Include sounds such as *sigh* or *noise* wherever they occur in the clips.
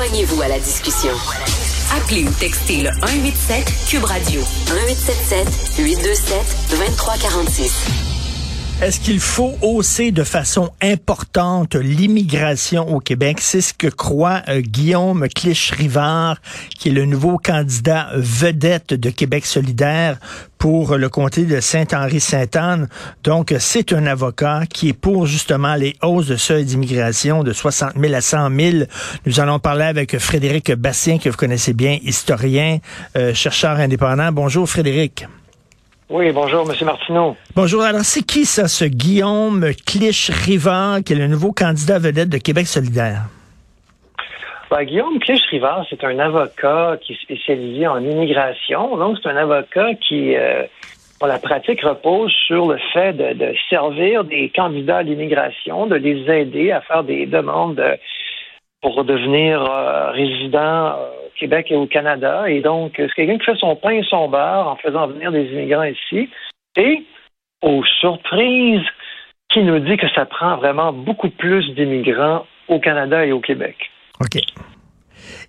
Joignez-vous à la discussion. Appelez ou textez le 187 Cube Radio 1877 827 2346. Est-ce qu'il faut hausser de façon importante l'immigration au Québec? C'est ce que croit euh, Guillaume Clich-Rivard, qui est le nouveau candidat vedette de Québec solidaire pour le comté de Saint-Henri-Sainte-Anne. Donc, c'est un avocat qui est pour justement les hausses de seuil d'immigration de 60 000 à 100 000. Nous allons parler avec Frédéric Bastien, que vous connaissez bien, historien, euh, chercheur indépendant. Bonjour Frédéric. Oui, bonjour, M. Martineau. Bonjour. Alors, c'est qui ça, ce Guillaume Clich-Rivard, qui est le nouveau candidat vedette de Québec solidaire? Ben, Guillaume Clich-Rivard, c'est un avocat qui est spécialisé en immigration. Donc, c'est un avocat qui, euh, la pratique repose sur le fait de, servir des candidats à l'immigration, de les aider à faire des demandes pour devenir euh, résident euh, Québec et au Canada. Et donc, c'est quelqu'un qui fait son pain et son beurre en faisant venir des immigrants ici. Et, aux surprises, qui nous dit que ça prend vraiment beaucoup plus d'immigrants au Canada et au Québec? OK.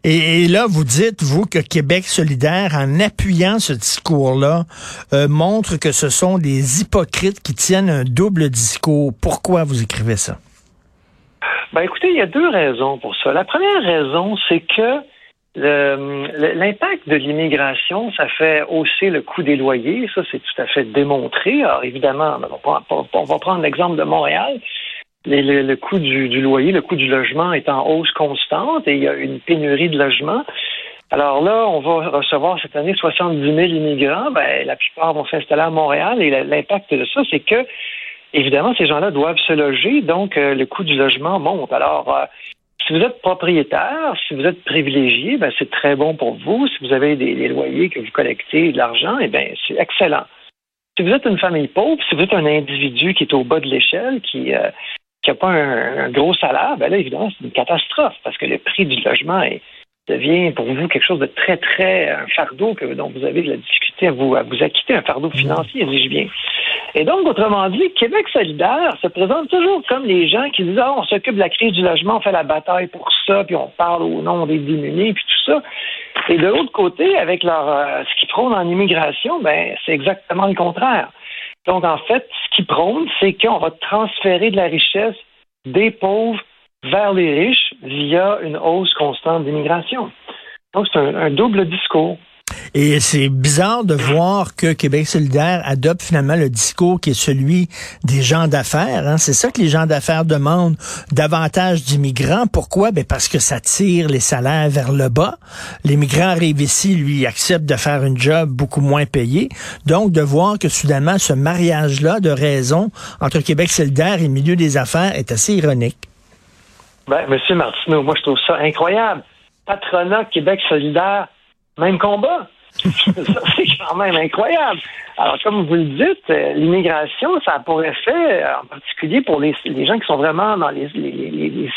Et, là, vous dites, vous, que Québec solidaire, en appuyant ce discours-là, euh, montre que ce sont des hypocrites qui tiennent un double discours. Pourquoi vous écrivez ça? Ben écoutez, il y a deux raisons pour ça. La première raison, c'est que l'impact de l'immigration, ça fait hausser le coût des loyers. Ça, c'est tout à fait démontré. Alors évidemment, on va prendre l'exemple de Montréal. Le, coût du, loyer, le coût du logement est en hausse constante et il y a une pénurie de logements. Alors là, on va recevoir cette année 70 000 immigrants. Ben, la plupart vont s'installer à Montréal et l'impact de ça, c'est que évidemment, ces gens-là doivent se loger, donc euh, le coût du logement monte. Alors, euh, si vous êtes propriétaire, si vous êtes privilégié, ben, c'est très bon pour vous. Si vous avez des, loyers que vous collectez, de l'argent, eh bien, c'est excellent. Si vous êtes une famille pauvre, si vous êtes un individu qui est au bas de l'échelle, qui euh, n'a pas un, gros salaire, ben là, évidemment, c'est une catastrophe parce que le prix du logement devient pour vous quelque chose de très, très un fardeau que, dont vous avez de la difficulté à vous, à vous acquitter, un fardeau financier, dis-je bien. Et donc, autrement dit, Québec solidaire se présente toujours comme les gens qui disent ah, on s'occupe de la crise du logement, on fait la bataille pour ça, puis on parle au nom des démunis, puis tout ça. Et de l'autre côté, avec leur euh, ce qu'ils prônent en immigration, ben c'est exactement le contraire. Donc, en fait, ce qu'ils prônent, c'est qu'on va transférer de la richesse des pauvres vers les riches via une hausse constante d'immigration. Donc, c'est un double discours. Et c'est bizarre de voir que Québec solidaire adopte finalement le discours qui est celui des gens d'affaires. Hein. C'est ça que les gens d'affaires demandent, davantage d'immigrants. Pourquoi? Ben parce que ça tire les salaires vers le bas. Les migrants ici, lui, acceptent de faire une job beaucoup moins payé. Donc, de voir que soudainement, ce mariage-là de raison entre Québec solidaire et milieu des affaires est assez ironique. Ben, Monsieur Martineau, moi, je trouve ça incroyable. Patronat Québec solidaire même combat. *laughs* c'est quand même incroyable. Alors, comme vous le dites, euh, l'immigration, ça a pour effet, euh, en particulier pour les, gens qui sont vraiment dans les,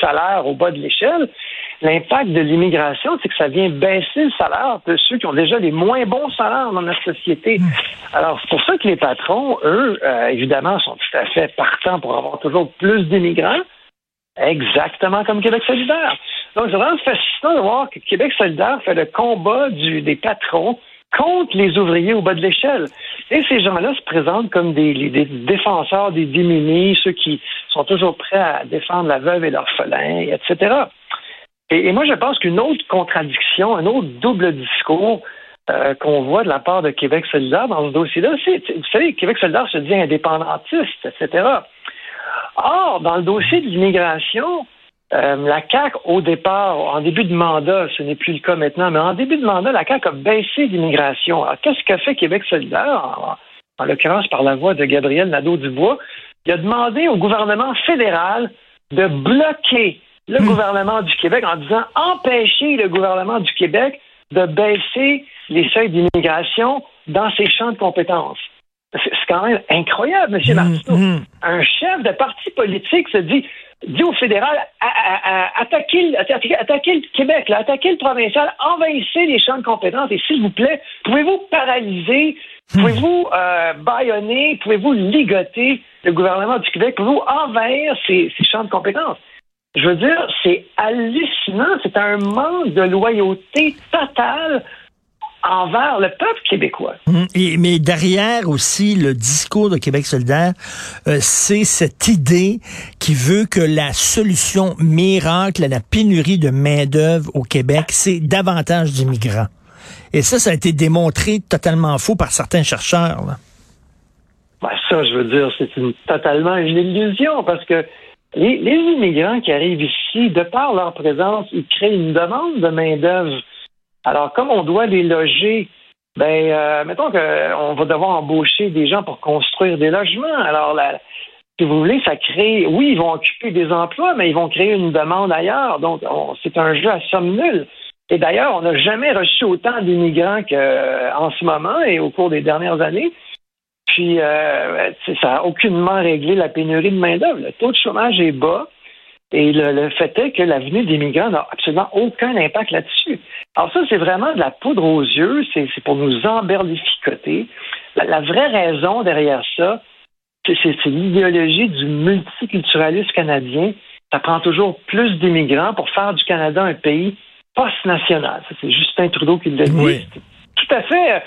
salaires au bas de l'échelle, l'impact de l'immigration, c'est que ça vient baisser le salaire de ceux qui ont déjà les moins bons salaires dans notre société. Alors, c'est pour ça que les patrons, eux, euh, évidemment, sont tout à fait partants pour avoir toujours plus d'immigrants, exactement comme Québec solidaire. Donc, c'est vraiment fascinant de voir que Québec solidaire fait le combat des patrons contre les ouvriers au bas de l'échelle. Et ces gens-là se présentent comme des, défenseurs des démunis, ceux qui sont toujours prêts à défendre la veuve et l'orphelin, etc. Et, moi, je pense qu'une autre contradiction, un autre double discours euh, qu'on voit de la part de Québec solidaire dans ce dossier-là, c'est, vous savez, Québec solidaire se dit indépendantiste, etc. Or, dans le dossier de l'immigration, euh, la CAQ, au départ, en début de mandat, ce n'est plus le cas maintenant, mais en début de mandat, la CAQ a baissé l'immigration. Alors, qu'est-ce qu'a fait Québec solidaire, en, l'occurrence par la voix de Gabriel Nadeau-Dubois? Il a demandé au gouvernement fédéral de bloquer le hmm. gouvernement du Québec en disant empêcher le gouvernement du Québec de baisser les seuils d'immigration dans ses champs de compétences. C'est quand même incroyable, M. Hmm, Martineau. Hmm. Un chef de parti politique se dit dit au fédéral attaquez, le Québec, attaquez le provincial, envahissez les champs de compétences et s'il vous plaît, pouvez-vous paralyser, pouvez-vous euh, baïonner, pouvez-vous ligoter le gouvernement du Québec, pouvez-vous envahir ces, champs de compétences? Je veux dire, c'est hallucinant. C'est un manque de loyauté totale envers le peuple québécois. Et, mais derrière aussi le discours de Québec solidaire, euh, c'est cette idée qui veut que la solution miracle à la pénurie de main-d'œuvre au Québec, c'est davantage d'immigrants. Et ça, ça a été démontré totalement faux par certains chercheurs. Là. Ben, ça, je veux dire, c'est une, totalement une illusion parce que les, les, immigrants qui arrivent ici, de par leur présence, ils créent une demande de main-d'œuvre alors, comme on doit les loger, ben, euh, mettons qu'on va devoir embaucher des gens pour construire des logements. Alors, si vous voulez, ça crée, oui, ils vont occuper des emplois, mais ils vont créer une demande ailleurs. Donc, c'est un jeu à somme nulle. Et d'ailleurs, on n'a jamais reçu autant d'immigrants qu'en euh, ce moment et au cours des dernières années. Puis, euh, ça n'a aucunement réglé la pénurie de main-d'œuvre. Le taux de chômage est bas. Et le, fait est que l'avenue des migrants n'a absolument aucun impact là-dessus. Alors ça, c'est vraiment de la poudre aux yeux, c'est pour nous emberlificoter. La, la vraie raison derrière ça, c'est l'idéologie du multiculturalisme canadien. Ça prend toujours plus d'immigrants pour faire du Canada un pays post-national. C'est Justin Trudeau qui le dit. Tout à fait.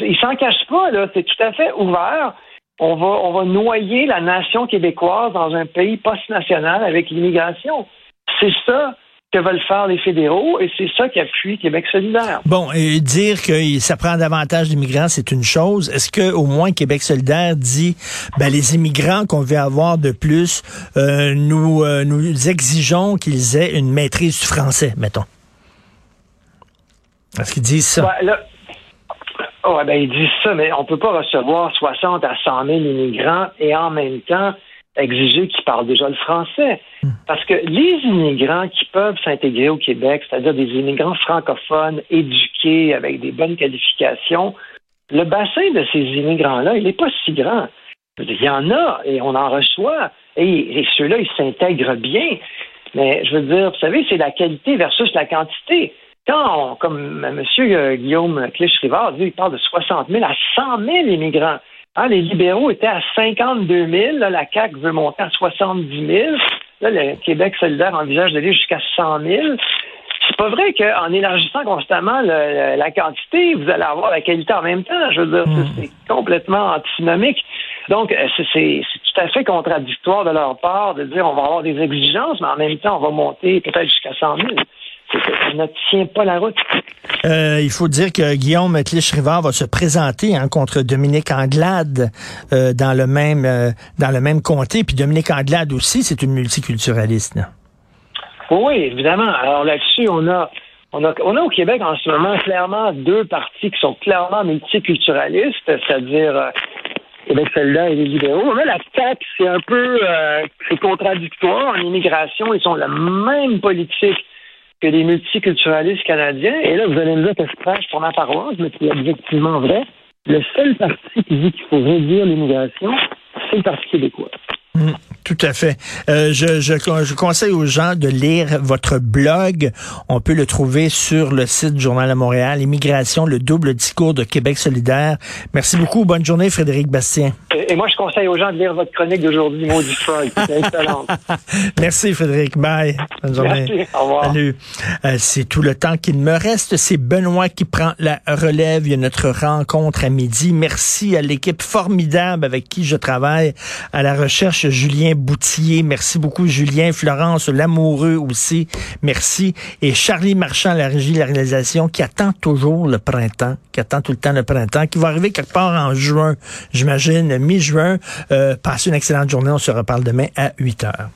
Il s'en cache pas, là. C'est tout à fait ouvert on va, on va noyer la nation québécoise dans un pays post-national avec l'immigration. C'est ça que veulent faire les fédéraux et c'est ça qui appuie Québec solidaire. Bon, et dire que ça prend davantage d'immigrants, c'est une chose. Est-ce que au moins Québec solidaire dit, ben les immigrants qu'on veut avoir de plus, euh, nous euh, nous exigeons qu'ils aient une maîtrise du français, mettons? Est-ce qu'ils disent ça? Ben, Oh, ben, ils disent ça, mais on peut pas recevoir 60 à 100 000 immigrants et en même temps exiger qu'ils parlent déjà le français. Parce que les immigrants qui peuvent s'intégrer au Québec, c'est-à-dire des immigrants francophones, éduqués, avec des bonnes qualifications, le bassin de ces immigrants-là, il n'est pas si grand. Il y en a et on en reçoit. Et ceux-là, ils s'intègrent bien. Mais je veux dire, vous savez, c'est la qualité versus la quantité. Quand, comme M. Guillaume Clich-Rivard dit, il parle de 60 000 à 100 000 immigrants. Hein, les libéraux étaient à 52 000. Là, la CAQ veut monter à 70 000. Là, le Québec solidaire envisage d'aller jusqu'à 100 000. C'est pas vrai qu'en élargissant constamment la quantité, vous allez avoir la qualité en même temps. Je veux dire, c'est complètement antinomique. Donc, euh, c'est tout à fait contradictoire de leur part de dire on va avoir des exigences, mais en même temps, on va monter peut-être jusqu'à 100 000 ça ne tient pas la route. Euh, il faut dire que Guillaume Clich-Rivard va se présenter hein, contre Dominique Anglade euh, dans le même euh, dans le même comté. Puis Dominique Anglade aussi, c'est une multiculturaliste. Oui, évidemment. Alors là-dessus, on a, on a on a au Québec en ce moment clairement deux partis qui sont clairement multiculturalistes, c'est-à-dire Québec solidaire et les libéraux. Mais la CAQ, c'est un peu c'est contradictoire. En immigration, ils sont la même politique que les multiculturalistes canadiens. Et là, vous allez me dire que je prêche pour ma paroisse, mais c'est objectivement vrai. Le seul parti qui dit qu'il faut réduire l'immigration, c'est le Parti québécois. Mmh, tout à fait. Euh, je, je, je, conseille aux gens de lire votre blog. On peut le trouver sur le site du Journal à Montréal. Immigration, le double discours de Québec solidaire. Merci beaucoup. Bonne journée, Frédéric Bastien. Et, moi, je conseille aux gens de lire votre chronique d'aujourd'hui, Maudit Frog. C'est excellent. *laughs* Merci, Frédéric. Bye. Bonne journée. Merci. Au revoir. Salut. Euh, c'est tout le temps qu'il me reste. C'est Benoît qui prend la relève. Il y a notre rencontre à midi. Merci à l'équipe formidable avec qui je travaille à la recherche Julien Boutier. Merci beaucoup, Julien. Florence Lamoureux aussi. Merci. Et Charlie Marchand, la régie de la réalisation, qui attend toujours le printemps, qui attend tout le temps le printemps, qui va arriver quelque part en juin, j'imagine, mi-juin. Euh, passez une excellente journée. On se reparle demain à 8 heures.